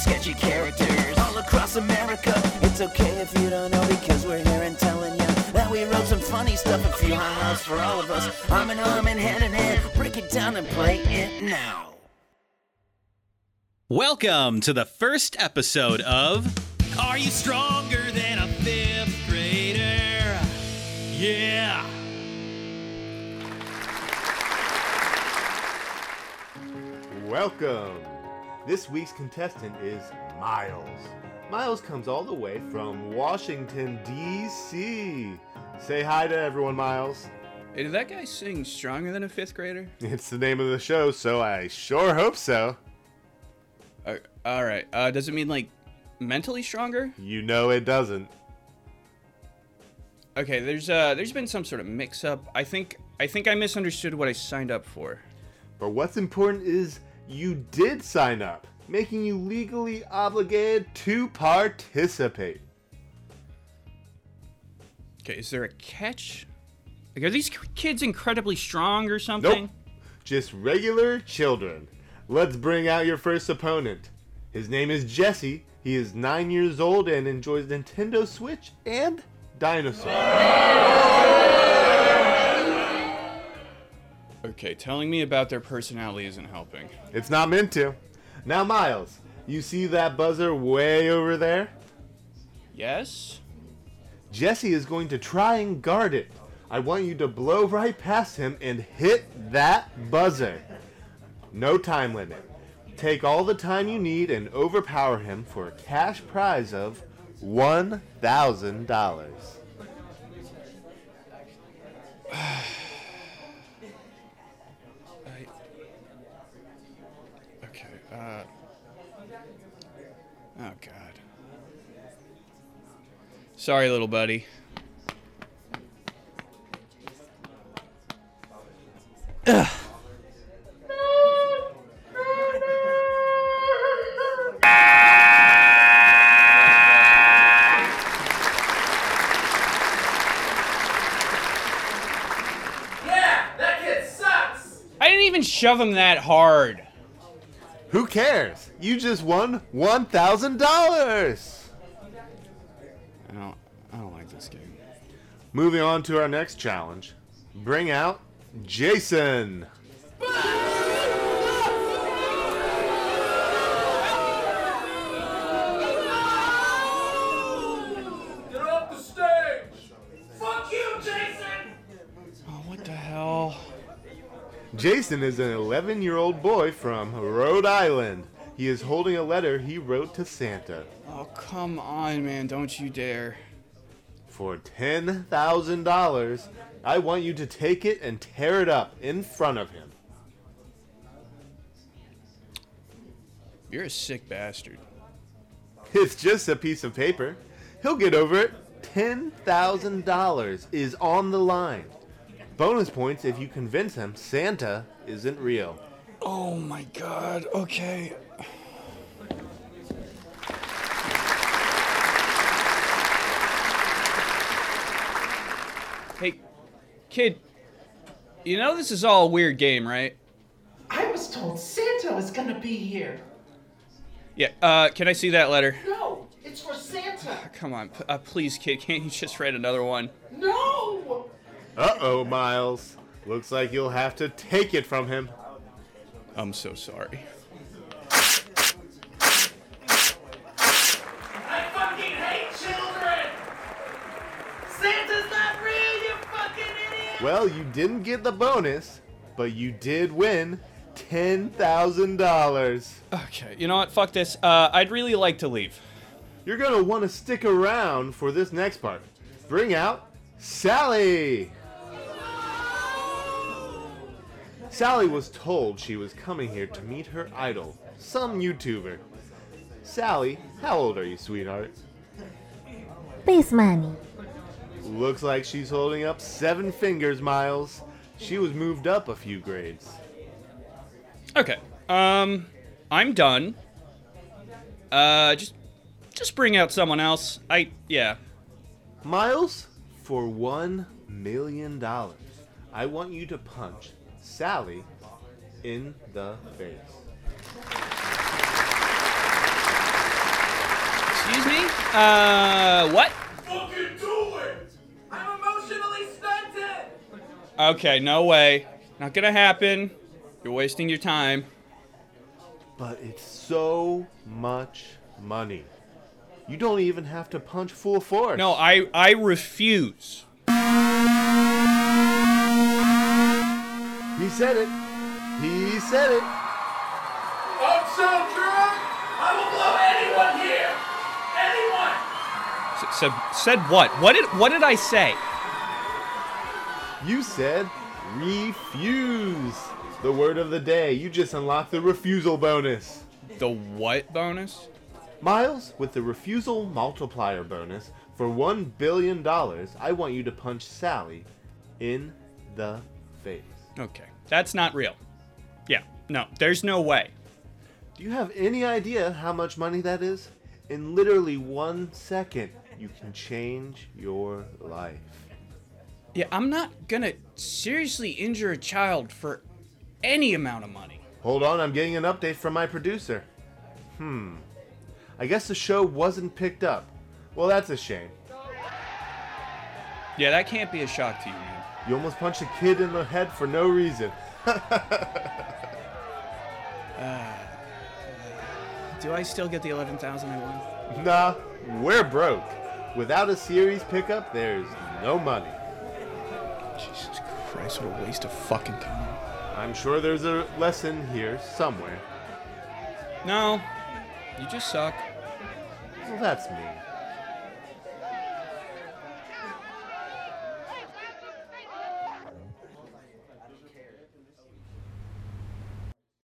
sketchy characters all across America. It's okay if you don't know because we're here and telling you that we wrote some funny stuff, a few ha-has for all of us. Arm in arm and hand in hand, break it down and play it now. Welcome to the first episode of Are you stronger than a fifth grader? Yeah. Welcome! This week's contestant is Miles. Miles comes all the way from Washington, D.C. Say hi to everyone, Miles. Hey, did that guy sing stronger than a fifth grader? It's the name of the show, so I sure hope so. Uh, all right. Uh, does it mean like mentally stronger? You know it doesn't. Okay. There's uh, there's been some sort of mix-up. I think I think I misunderstood what I signed up for. But what's important is you did sign up, making you legally obligated to participate. Okay. Is there a catch? Like, are these kids incredibly strong or something? Nope. Just regular children. Let's bring out your first opponent. His name is Jesse. He is nine years old and enjoys Nintendo Switch and dinosaurs. Okay. Telling me about their personality isn't helping. It's not meant to. Now, Miles, you see that buzzer way over there? Yes. Jesse is going to try and guard it. I want you to blow right past him and hit that buzzer. No time limit. Take all the time you need and overpower him for a cash prize of $1,000. Uh. Oh God. Sorry, little buddy. Yeah, that kid sucks! I didn't even shove him that hard. Who cares? You just won $1,000! I don't. I don't like this game. Moving on to our next challenge. Bring out Jason. Jason is an 11 year old boy from Rhode Island. He is holding a letter he wrote to Santa. Oh, come on, man! Don't you dare! For $10,000, I want you to take it and tear it up in front of him. You're a sick bastard. It's just a piece of paper. He'll get over it. $10,000 is on the line. Bonus points if you convince him Santa isn't real. Oh my God. Okay. Hey, kid. You know this is all a weird game, right? I was told Santa was gonna be here. Yeah. Uh, can I see that letter? No, it's for Santa. Come on, p- uh, please, kid. Can't you just write another one? No! Uh oh, Miles. Looks like you'll have to take it from him. I'm so sorry. I fucking hate children! Santa's not real, you fucking idiot! Well, you didn't get the bonus, but you did win $10,000. Okay. You know what? Fuck this. Uh, I'd really like to leave. You're gonna want to stick around for this next part. Bring out Sally! Sally was told she was coming here to meet her idol, some YouTuber. Sally, how old are you, sweetheart? Please, mommy. Looks like she's holding up seven fingers, Miles. She was moved up a few grades. Okay. Um, I'm done. Uh, just, just bring out someone else. I, yeah. Miles, for one million dollars, I want you to punch Sally in the face. Excuse me? Uh, what? Fucking do it! I'm emotionally stunted! Okay, no way. Not gonna happen. You're wasting your time. But it's so much money. You don't even have to punch full force. No, I I refuse. He said it. He said it. I'm so drunk! I will blow anyone here! Anyone! S- said said what? What did what did I say? You said refuse. The word of the day. You just unlocked the refusal bonus. The what bonus? Miles, with the refusal multiplier bonus for $1 billion, I want you to punch Sally in the face. Okay, that's not real. Yeah, no, there's no way. Do you have any idea how much money that is? In literally one second, you can change your life. Yeah, I'm not gonna seriously injure a child for any amount of money. Hold on, I'm getting an update from my producer. Hmm. I guess the show wasn't picked up. Well, that's a shame. Yeah, that can't be a shock to you. You almost punched a kid in the head for no reason. Do I still get the 11,000 I won? Nah, we're broke. Without a series pickup, there's no money. Jesus Christ, what a waste of fucking time. I'm sure there's a lesson here somewhere. No, you just suck. Well, that's me.